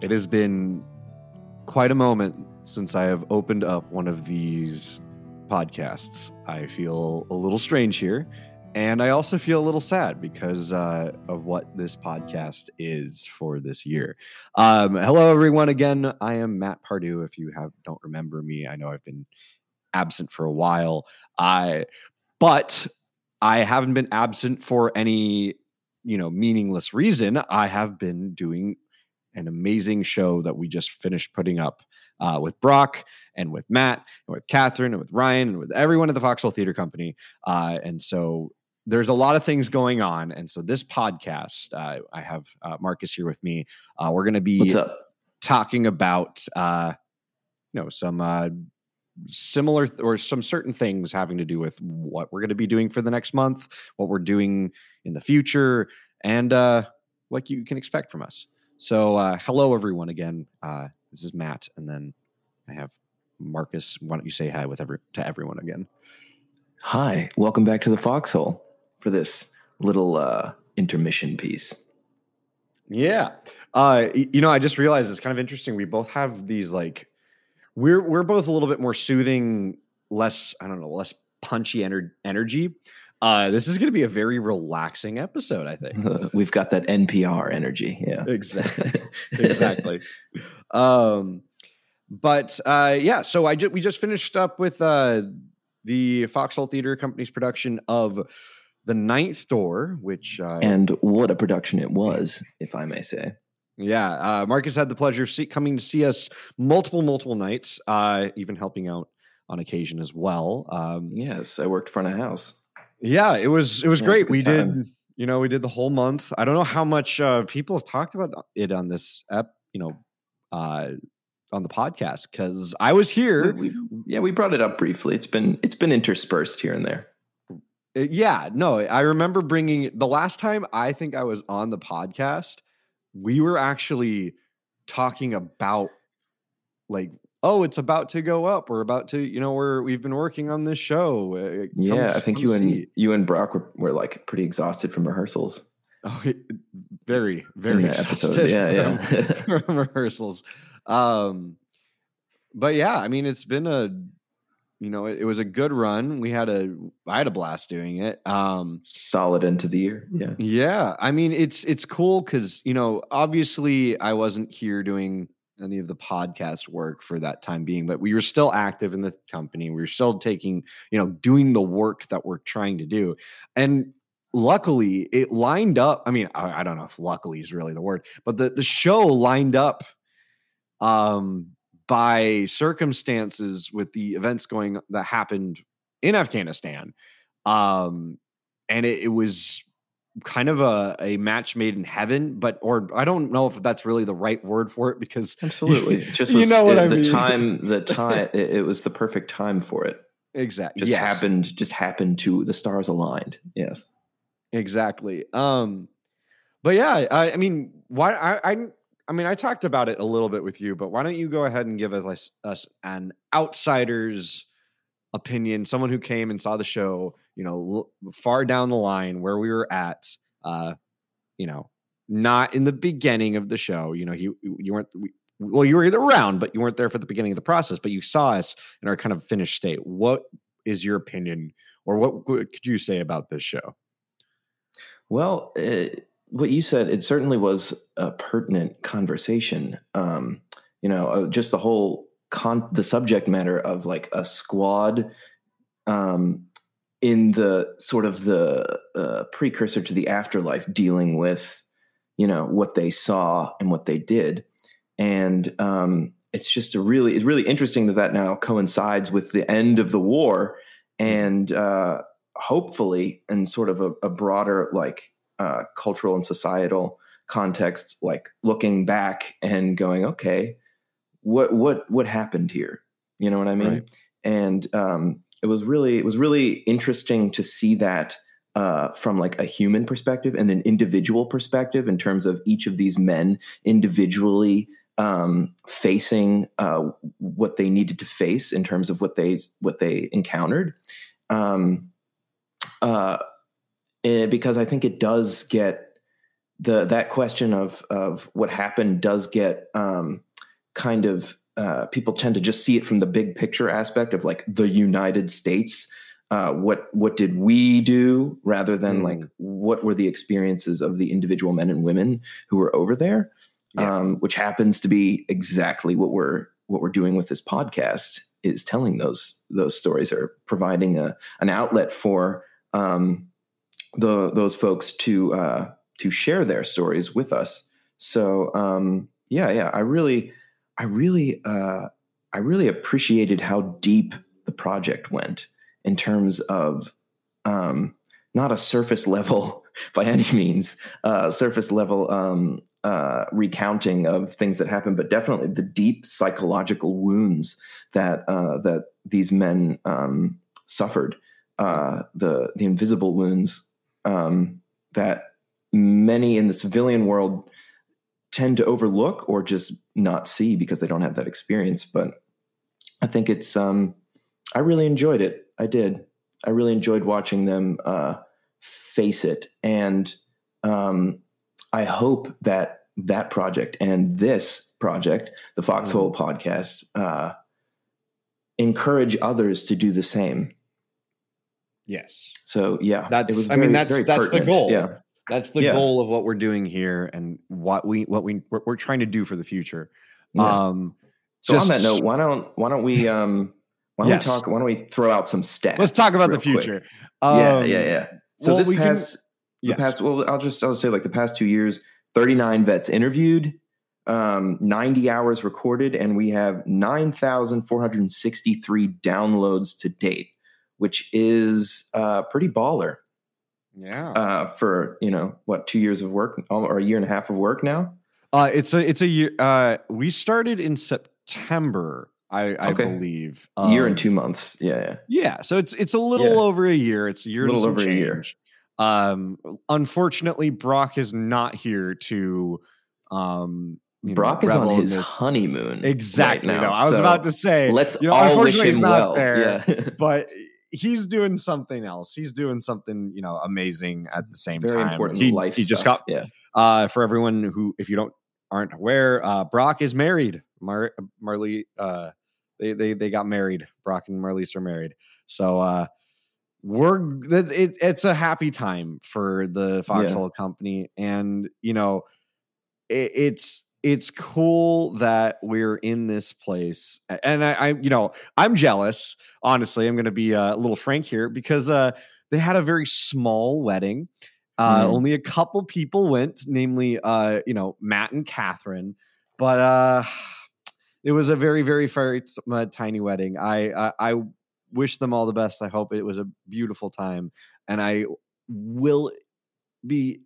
It has been quite a moment since I have opened up one of these podcasts. I feel a little strange here, and I also feel a little sad because uh, of what this podcast is for this year. Um, hello, everyone. Again, I am Matt Pardue. If you have don't remember me, I know I've been absent for a while. I, but I haven't been absent for any you know meaningless reason. I have been doing an amazing show that we just finished putting up uh, with Brock and with Matt and with Catherine and with Ryan and with everyone at the Foxhole Theater Company. Uh, and so there's a lot of things going on. And so this podcast, uh, I have uh, Marcus here with me. Uh, we're going to be talking about, uh, you know, some similar th- or some certain things having to do with what we're going to be doing for the next month, what we're doing in the future, and what you can expect from us. So, uh, hello everyone again. Uh, this is Matt, and then I have Marcus. Why don't you say hi with every to everyone again? Hi, welcome back to the Foxhole for this little uh, intermission piece. Yeah, uh, you know, I just realized it's kind of interesting. We both have these like we're we're both a little bit more soothing, less I don't know, less punchy ener- energy. Uh, this is going to be a very relaxing episode, I think. We've got that NPR energy. Yeah. Exactly. exactly. um, but uh, yeah, so I ju- we just finished up with uh, the Foxhole Theater Company's production of The Ninth Door, which. Uh, and what a production it was, if I may say. Yeah. Uh, Marcus had the pleasure of see- coming to see us multiple, multiple nights, uh, even helping out on occasion as well. Um, yes, I worked front of house. Yeah, it was it was yeah, great. It was we time. did you know we did the whole month. I don't know how much uh, people have talked about it on this app. You know, uh, on the podcast because I was here. We, we, yeah, we brought it up briefly. It's been it's been interspersed here and there. Uh, yeah, no, I remember bringing the last time I think I was on the podcast. We were actually talking about like oh, it's about to go up. We're about to, you know, we're we've been working on this show. Uh, yeah, come, I think you and you and Brock were, were like pretty exhausted from rehearsals. Oh, very, very episode. Yeah, yeah. from, from rehearsals. Um, but yeah, I mean, it's been a, you know, it, it, was a good run. We had a, I had a blast doing it. Um, solid into the year. Yeah, yeah. I mean, it's it's cool because you know, obviously, I wasn't here doing any of the podcast work for that time being, but we were still active in the company. We were still taking, you know, doing the work that we're trying to do. And luckily it lined up. I mean, I, I don't know if luckily is really the word, but the, the show lined up um by circumstances with the events going that happened in Afghanistan. Um and it, it was kind of a, a match made in heaven, but or I don't know if that's really the right word for it because absolutely, it just was, you know what it, I mean. The time, the time, it, it, was the perfect time for it. Exactly, just yes. happened, just happened to the stars aligned. Yes, exactly. Um, but yeah, I, I mean, why I, I I mean, I talked about it a little bit with you, but why don't you go ahead and give us, us an outsider's opinion, someone who came and saw the show, you know, far down the line where we were at, uh, you know, not in the beginning of the show. You know, you you weren't. Well, you were either around, but you weren't there for the beginning of the process. But you saw us in our kind of finished state. What is your opinion, or what could you say about this show? Well, it, uh, what you said, it certainly was a pertinent conversation. Um, you know, uh, just the whole con- the subject matter of like a squad um, in the sort of the uh, precursor to the afterlife dealing with you know what they saw and what they did. And um, it's just a really it's really interesting that that now coincides with the end of the war and uh, hopefully in sort of a, a broader like uh, cultural and societal context like looking back and going okay what what what happened here? You know what i mean? Right. and um, it was really it was really interesting to see that uh, from like a human perspective and an individual perspective in terms of each of these men individually um, facing uh, what they needed to face in terms of what they what they encountered. Um, uh, eh, because I think it does get the that question of of what happened does get um, kind of uh, people tend to just see it from the big picture aspect of like the United States. Uh, what what did we do rather than Mm. like what were the experiences of the individual men and women who were over there, Yeah. um, which happens to be exactly what we're what we're doing with this podcast is telling those those stories or providing a an outlet for um, the those folks to uh, to share their stories with us. So um, yeah, yeah, I really, I really, uh, I really appreciated how deep the project went in terms of um, not a surface level by any means, uh, surface level um, uh, recounting of things that happened, but definitely the deep psychological wounds that uh, that these men um, suffered, uh, the the invisible wounds um, that many in the civilian world tend to overlook or just not see because they don't have that experience. But I think it's um, I really enjoyed it. I did. I really enjoyed watching them uh, face it, and um, I hope that that project and this project, the Foxhole podcast, uh, encourage others to do the same. Yes. So yeah, That's- I mean, that's- that's the goal. Yeah, That's the Yeah. goal of what we're doing here and what we what we we're, we're trying to do for the future. yeah. Um so just- on that note, why don't why don't we um why don't Yes. we talk? Why don't we throw out some stats? let's talk about the future. yeah, Um, yeah, yeah. So well, this we can- past the past well, I'll just I'll say like the past two years, thirty nine vets interviewed, um, ninety hours recorded, and we have nine thousand four hundred and sixty three downloads to date, which is uh, pretty baller Yeah. uh, for you know what two years of work or a year and a half of work now. Uh, it's a it's a year. Uh, we started in September, I, I Okay. believe. A year and Um, two months. Yeah, yeah. Yeah, so it's it's a little Yeah. over a year. It's a year, and Little over a year. Um, unfortunately, Brock is not here to. Um, you know, Brock is on his honeymoon. exactly. right now. no, I was so about to say. Let's you know, all wish him he's not well. there. Yeah. but he's doing something else. He's doing something, you know, amazing at the same Very time. important he, life. He just stuff. got yeah. uh, for everyone who, if you don't aren't aware, uh, Brock is married. Mar Marley, uh, they they they got married. Brock and Marlise are married. So uh, we're that it, it's a happy time for the Foxhole Company, and you know, it, it's it's cool that we're in this place, and I, I you know I'm jealous. Honestly, I'm going to be uh, a little frank here because uh, they had a very small wedding. Uh, Mhm. Only a couple people went, namely, uh, you know, Matt and Catherine. But uh, it was a very, very, very uh, tiny wedding. I, I, I wish them all the best. I hope it was a beautiful time, and I will be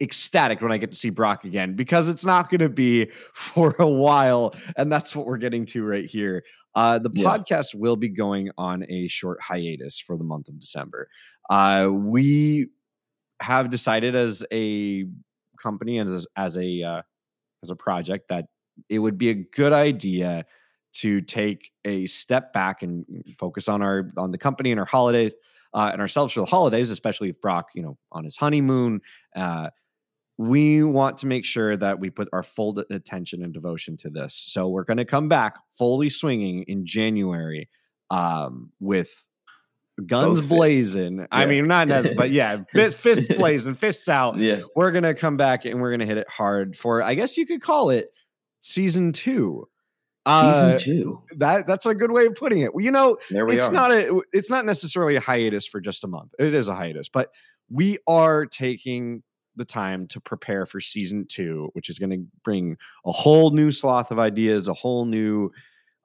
ecstatic when I get to see Brock again because it's not going to be for a while, and that's what we're getting to right here. Uh, the Yeah. podcast will be going on a short hiatus for the month of December. Uh, we have decided as a company and as, as a uh, as a project that it would be a good idea to take a step back and focus on our on the company and our holiday uh, and ourselves for the holidays, especially with Brock, you know, on his honeymoon. Uh, we want to make sure that we put our full attention and devotion to this. So we're going to come back fully swinging in January um, with guns Both blazing. I mean, not necessarily, but yeah, fist, fists blazing, fists out Yeah. we're gonna come back and we're gonna hit it hard for I guess you could call it season two. Uh, Season two. that that's a good way of putting it. Well, you know, There we it's are. not a it's not necessarily a hiatus for just a month. It is a hiatus, but we are taking the time to prepare for season two, which is going to bring a whole new swath of ideas, a whole new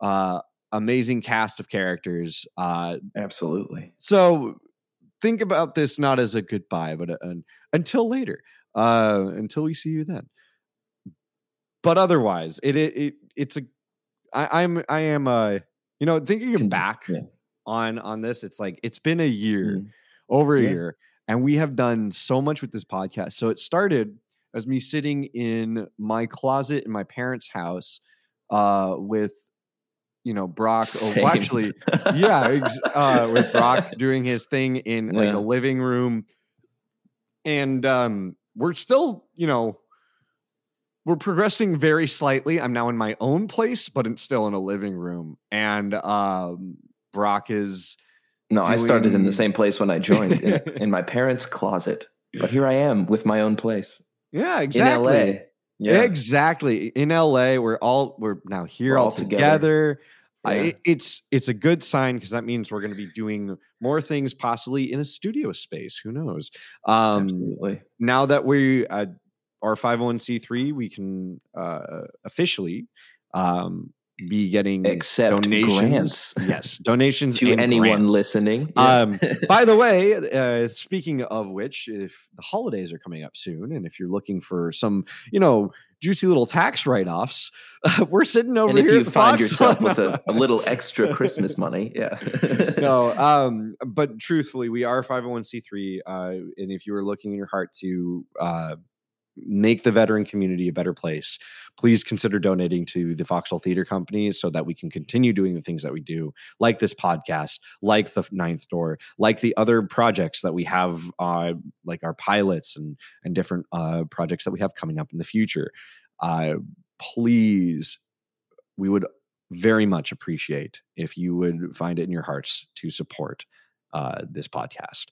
uh amazing cast of characters. Uh Absolutely. so think about this not as a goodbye, but a, an until later, uh, until we see you then. But otherwise, it it, it it's a I, I'm I am uh you know thinking back yeah. on on this, it's like it's been a year, Mm. over a Yeah. year, and we have done so much with this podcast. So it started as me sitting in my closet in my parents' house, uh, with you know Brock. Or Same. well, actually, yeah, ex- uh, with Brock doing his thing in like Yeah. a living room, and um, we're still, you know, we're progressing very slightly. I'm now in my own place, but it's still in a living room. And um, Brock is. No, I started in the same place when I joined in, in my parents' closet. But here I am with my own place Yeah, exactly. in LA. Yeah. Exactly. In LA, we're all we're now here We're all all together. together. Yeah. it- it's it's a good sign because that means we're going to be doing more things possibly in a studio space. Who knows? Um, Absolutely. now that we uh, are 501c3, we can uh, officially um, be getting Accept donations. grants Yes, donations to anyone grants. listening. Um, By the way, uh, speaking of which, if the holidays are coming up soon, and if you're looking for some, you know, juicy little tax write-offs, we're sitting over and if here. you at find Fox yourself with a, a little extra Christmas money, yeah. no, um, but truthfully, we are 501c3, uh, and if you are looking in your heart to uh, make the veteran community a better place, please consider donating to the Foxhole Theater Company so that we can continue doing the things that we do, like this podcast, like the Ninth Door, like the other projects that we have, uh, like our pilots and and different uh, projects that we have coming up in the future. Uh, please, we would very much appreciate if you would find it in your hearts to support uh, this podcast.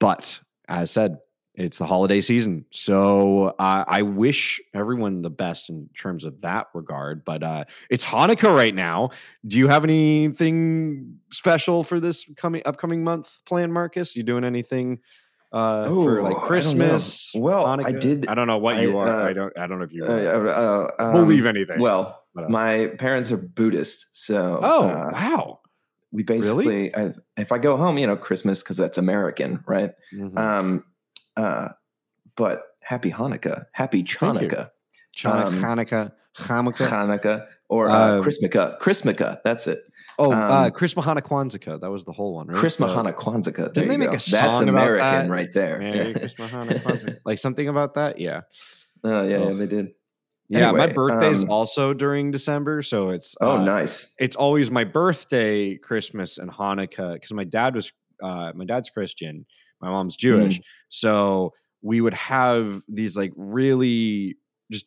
But as said, it's the holiday season. So uh, I wish everyone the best in terms of that regard. But uh, it's Hanukkah right now. Do you have anything special for this coming upcoming month planned, Marcus? You doing anything uh, for Ooh, I like. Christmas? Well, I did- I don't know what I, you are. uh, I don't. I don't know if you Uh, uh, um, believe anything. Well, my parents are Buddhist, so oh wow. we basically, I, if I go home, you know, Christmas because that's American, right? Mhm. Um, uh, but happy Hanukkah, happy Thank you. Chanukah, um, Hanukkah, Hanukkah. Hanukkah, or uh, Uh, Chrismukkah, Chrismukkah. That's it. Oh, uh, um, Kwanzaa. That was the whole one, right? Chris The- Kwanzaa. Didn't they make go. a That's song about American that? right there. Merry. Like something about that. Yeah. Oh yeah, yeah, they did. Yeah. my Anyway, birthday's um, also during December. So it's, Oh, uh, nice. it's always my birthday, Christmas, and Hanukkah because my dad was, uh, my dad's Christian, my mom's Mm. Jewish. So we would have these like really just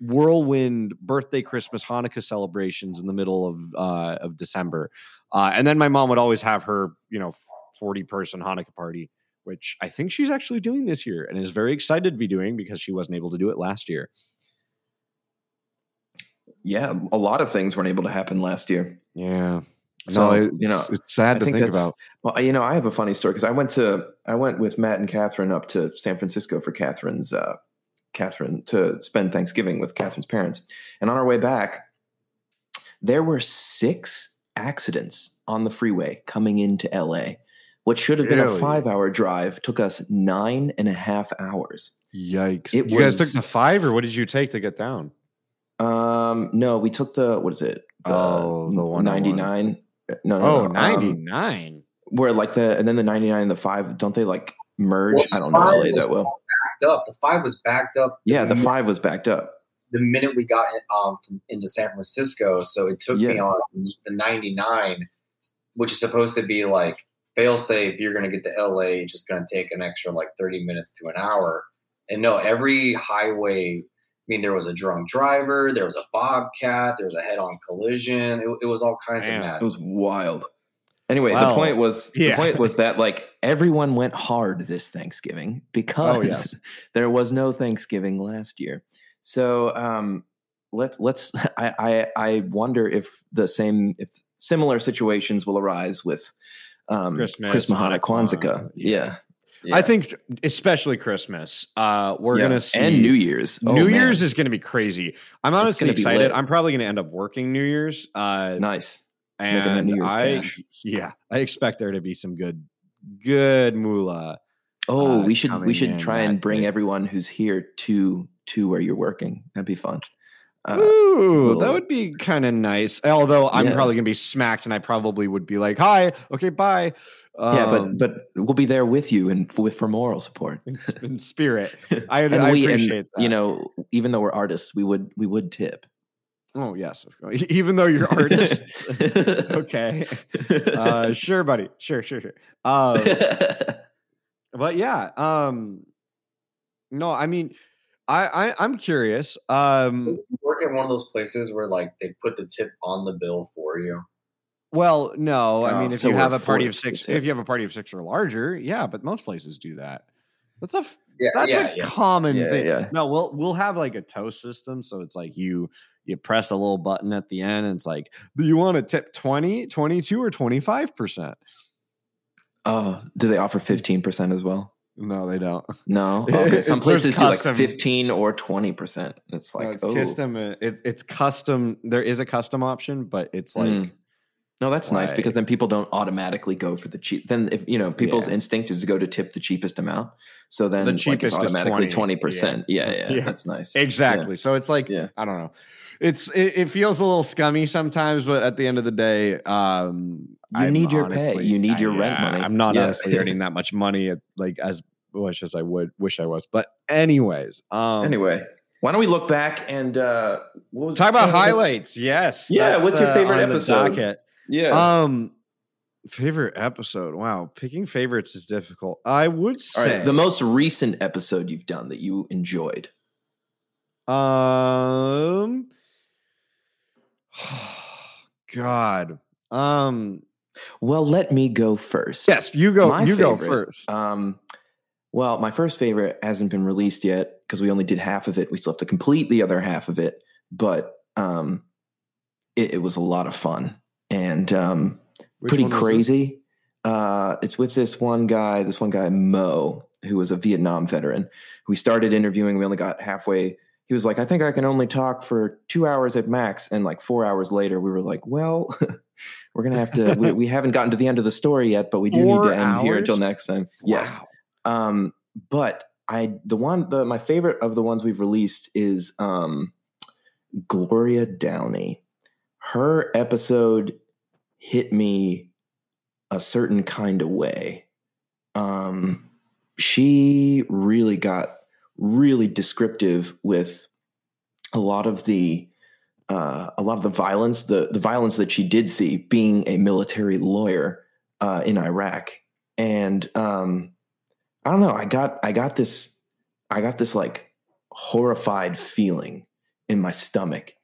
whirlwind birthday, Christmas, Hanukkah celebrations in the middle of uh, of December, uh, and then my mom would always have her, you know, forty person Hanukkah party, which I think she's actually doing this year and is very excited to be doing because she wasn't able to do it last year. Yeah, a lot of things weren't able to happen last year. Yeah. So, no, you know, it's, it's sad I to think think, about. Well, you know, I have a funny story because I went to I went with Matt and Catherine up to San Francisco for Catherine's uh, Catherine to spend Thanksgiving with Catherine's parents, and on our way back, there were six accidents on the freeway coming into L.A. What should have been a five-hour drive took us nine and a half hours. Yikes! It you guys took was- the five, or what did you take to get down? Um, no, we took the what is it? The Oh, the 101. ninety-nine. No, no, Oh, no, um, 99. where like the and then the 99 and the 5 don't they like merge Well, i don't know five la that well backed up. The five was backed up. yeah the mi- 5 was backed up the minute we got in, um into San Francisco. So it took me on the 99, which is supposed to be like fail safe. You're going to get to LA. Just going to take an extra like 30 minutes to an hour. And no, every highway. I mean, there was a drunk driver. There was a bobcat. There was a head-on collision. It, it was all kinds Damn. of mad. it was wild anyway Well, the point was yeah. the point was that like everyone went hard this thanksgiving because Oh, yes. there was no thanksgiving last year so um let's let's I, I i wonder if the same if similar situations will arise with um Christmas, chris mahana Hanukkah, kwanzaa yeah. yeah, I think, especially Christmas, uh, we're Yeah. gonna see and new year's Oh, New man. Year's is to be crazy. I'm honestly excited. I'm probably to end up working New Year's. Uh, nice and Making that New Year's I, cash. yeah, I expect there to be some good, good moolah. Oh, uh, we should we should try and bring day. everyone who's here to to where you're working. That'd be fun. Uh, Ooh, that would be kind of nice. Although I'm Yeah. probably to be smacked, and I probably would be like, "Hi, okay, bye." Yeah, Um, but but we'll be there with you and for, for moral support. in, in spirit, I, and I we appreciate and that. you know, even though we're artists, we would we would tip. Oh yes. Even though you're artist, okay. Uh, sure, buddy. Sure, sure, sure. Uh, but yeah, um, No, I mean, I, I I'm curious. Um, You work at one of those places where like they put the tip on the bill for you. Well, no, I Oh, mean, if so you have a party of six, if you have a party of six or larger, yeah, but most places do that. That's a Yeah, that's yeah, a yeah. common thing. No, we'll we'll have like a toast system, so it's like you you press a little button at the end, and it's like, do you want to tip 20, 22, or twenty five percent? Oh, do they offer 15% as well? No, they don't. No. Okay. Some places do like 15 or 20%. It's No, like, it's oh. custom. It, it's custom. There is a custom option, but it's like Mm. No, that's nice because then people don't automatically go for the cheap. Then if you know people's Yeah. instinct is to go to tip the cheapest amount, so then like, it's cheapest is automatically twenty percent. Yeah. Yeah. Yeah, Yeah. that's nice. exactly. So it's like. I don't know. It's it, it feels a little scummy sometimes, but at the end of the day, um, You I'm need your pay. You need I- your rent money. I'm not honestly earning that much money at, like as much as I would wish I was. But anyways, um, Anyway, why don't we look back and uh, was- talk about highlights. Yes. Yeah, what's your uh, favorite the episode? Yeah. Um, favorite episode. Wow, picking favorites is difficult. I would say right. The most recent episode you've done that you enjoyed. Um, God. Um. Well, let me go first. Yes, you go. My you go first. Um, well, my first favorite hasn't been released yet because we only did half of it. We still have to complete the other half of it, but um, it, it was a lot of fun and um, pretty one was it? crazy. Uh, it's with this one guy, this one guy Mo, who was a Vietnam veteran. We started interviewing. We only got halfway. He was like, "I think I can only talk for two hours at max." And like four hours later, we were like, "Well, we're gonna have to. we, we haven't gotten to the end of the story yet, but we do Four need to end here until next time." Yes. Um, but I the one the my favorite of the ones we've released is um Gloria Downey. Her episode hit me a certain kind of way. Um she really got really descriptive with a lot of the uh, a lot of the violence, the the violence that she did see, being a military lawyer uh, in Iraq, and um, I don't know. I got I got this I got this like horrified feeling in my stomach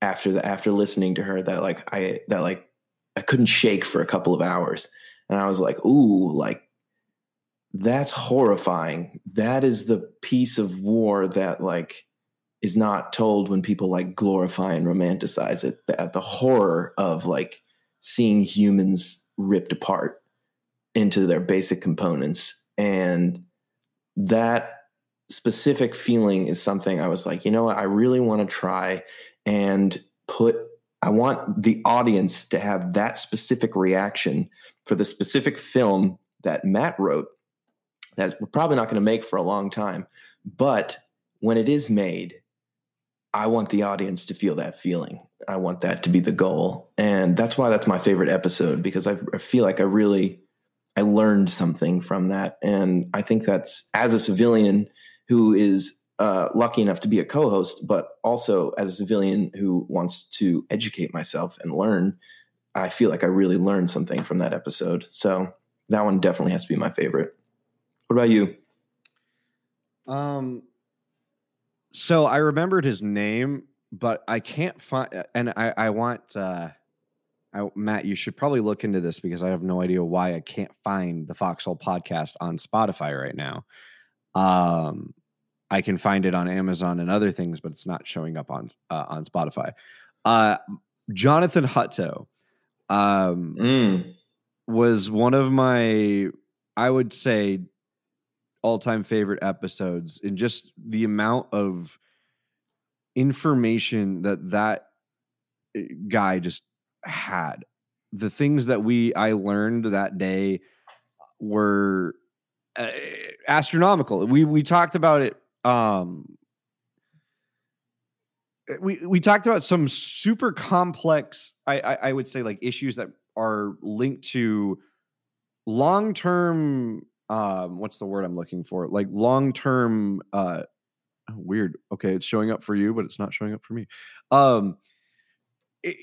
after the after listening to her that like I that like I couldn't shake for a couple of hours, and I was like, ooh, like that's horrifying. That is the piece of war that like is not told when people like glorify and romanticize it. The, the horror of like seeing humans ripped apart into their basic components. And that specific feeling is something I was like, you know what? I really want to try and put, I want the audience to have that specific reaction for the specific film that Matt wrote that we're probably not going to make for a long time. But when it is made, I want the audience to feel that feeling. I want that to be the goal. And that's why that's my favorite episode because I, feel like I really I learned something from that. And I think that's as a civilian who is uh, lucky enough to be a co-host, but also as a civilian who wants to educate myself and learn, I feel like I really learned something from that episode. So that one definitely has to be my favorite. What about you? Um. So I remembered his name, but I can't find. And I I want. uh I, Matt, you should probably look into this because I have no idea why I can't find the Foxhole podcast on Spotify right now. Um, I can find it on Amazon and other things, but it's not showing up on uh, on Spotify. Uh, Jonathan Hutto um, Mm. was one of my, I would say, all time favorite episodes, and just the amount of information that that eh, guy just had the things that we i learned that day were uh, astronomical we we talked about it um we we talked about some super complex I, I i would say like issues that are linked to long term um what's the word i'm looking for? Like long term uh weird. Okay it's showing up for you but it's not showing up for me. Um it,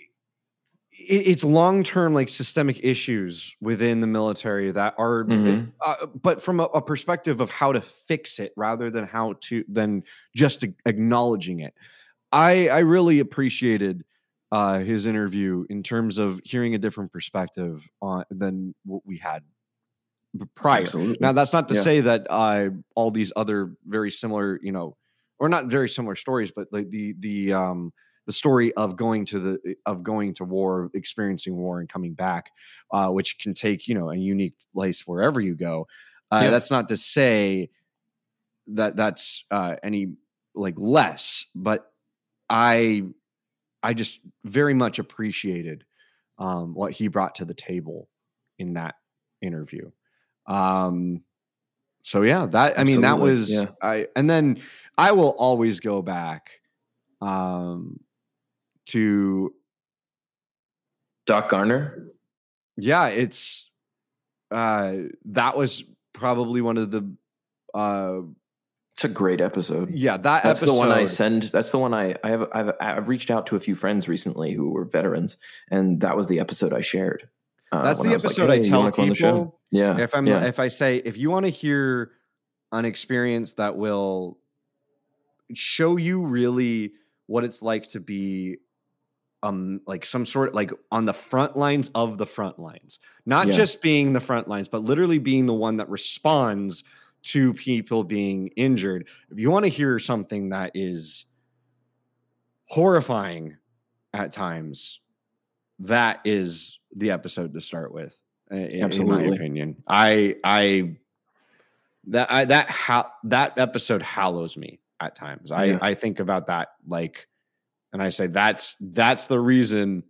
it's long term like systemic issues within the military that are Mhm. uh, but from a, a perspective of how to fix it rather than how to than just acknowledging it i i really appreciated uh his interview in terms of hearing a different perspective on than what we had prior Absolutely. now that's not to Yeah. say that uh all these other very similar you know or not very similar stories but like the the um the story of going to the of going to war experiencing war and coming back uh which can take you know a unique place wherever you go uh Yeah. that's not to say that that's uh any like less but i i just very much appreciated um what he brought to the table in that interview um so yeah that i mean that was yeah. i and then i will always go back um to Doc Garner. yeah it's uh that was probably one of the uh It's a great episode. yeah that That's episode the one I send. That's the one I I have. I've I've reached out to a few friends recently who were veterans, and that was the episode I shared. uh, that's the like, episode "Hey, i tell wanna on the show?" people Yeah. if i'm yeah. if i say if you want to hear an experience that will show you really what it's like to be um like some sort like on the front lines of the front lines not Yeah. just being the front lines but literally being the one that responds to people being injured if you want to hear something that is horrifying at times that is the episode to start with i- in, in my opinion i i that I, that ha- that episode hallows me at times. I Yeah. I think about that like, and I say that's that's the reason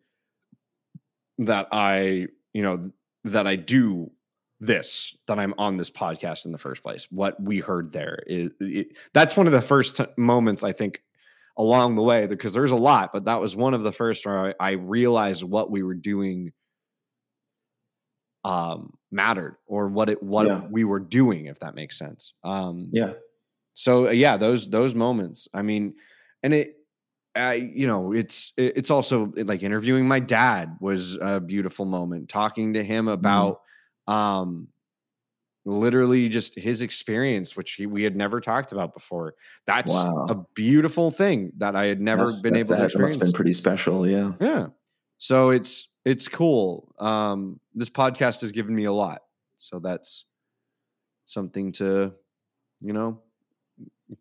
that I you know that I do this that I'm on this podcast in the first place. What we heard there is it, that's one of the first t- moments I think along the way because there's a lot, but that was one of the first where I, I realized what we were doing um mattered or what it what Yeah. we were doing if that makes sense um yeah. so yeah those those moments i mean and it I, you know it's it's also like interviewing my dad was a beautiful moment talking to him about um literally just his experience which he, we had never talked about before that's Wow. a beautiful thing that i had never That's- been that's- able to that must have experience been pretty special. Yeah. yeah. So it's it's cool. Um this podcast has given me a lot. So that's something to you know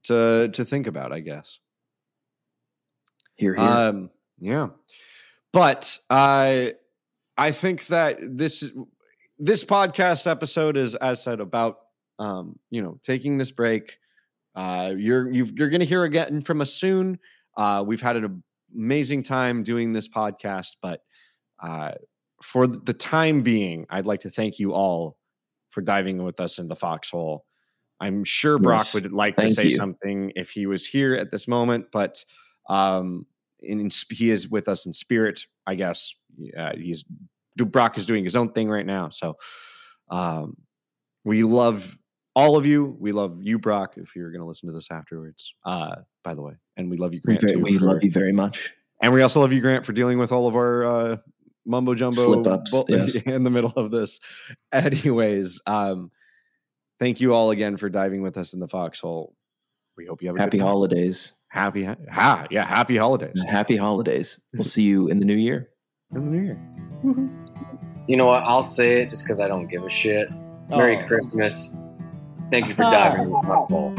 to to think about, I guess. Here, here. Um yeah. But I I think that this this podcast episode is as said about um you know taking this break. Uh you're you've, you're going to hear again from us soon. Uh we've had an amazing time doing this podcast, but uh for the time being, I'd like to thank you all for diving with us in the foxhole. I'm sure Brock Yes, would like to say you. something if he was here at this moment, but um, in, in he is with us in spirit, I guess. Uh, he's Brock is doing his own thing right now, so um, we love all of you. We love you, Brock. If you're going to listen to this afterwards, uh, by the way, and we love you, we Grant. very- too, we for- love you very much. and we also love you, Grant, for dealing with all of our uh, mumbo jumbo bull- yes. in the middle of this. Anyways, um, thank you all again for diving with us in the foxhole. We hope you have a Happy holidays. Happy ha, ha yeah happy holidays Happy holidays. We'll see you in the new year. in the new year. You know what? I'll say it just because I don't give a shit. Merry Oh. Christmas. Thank you for diving into my soul.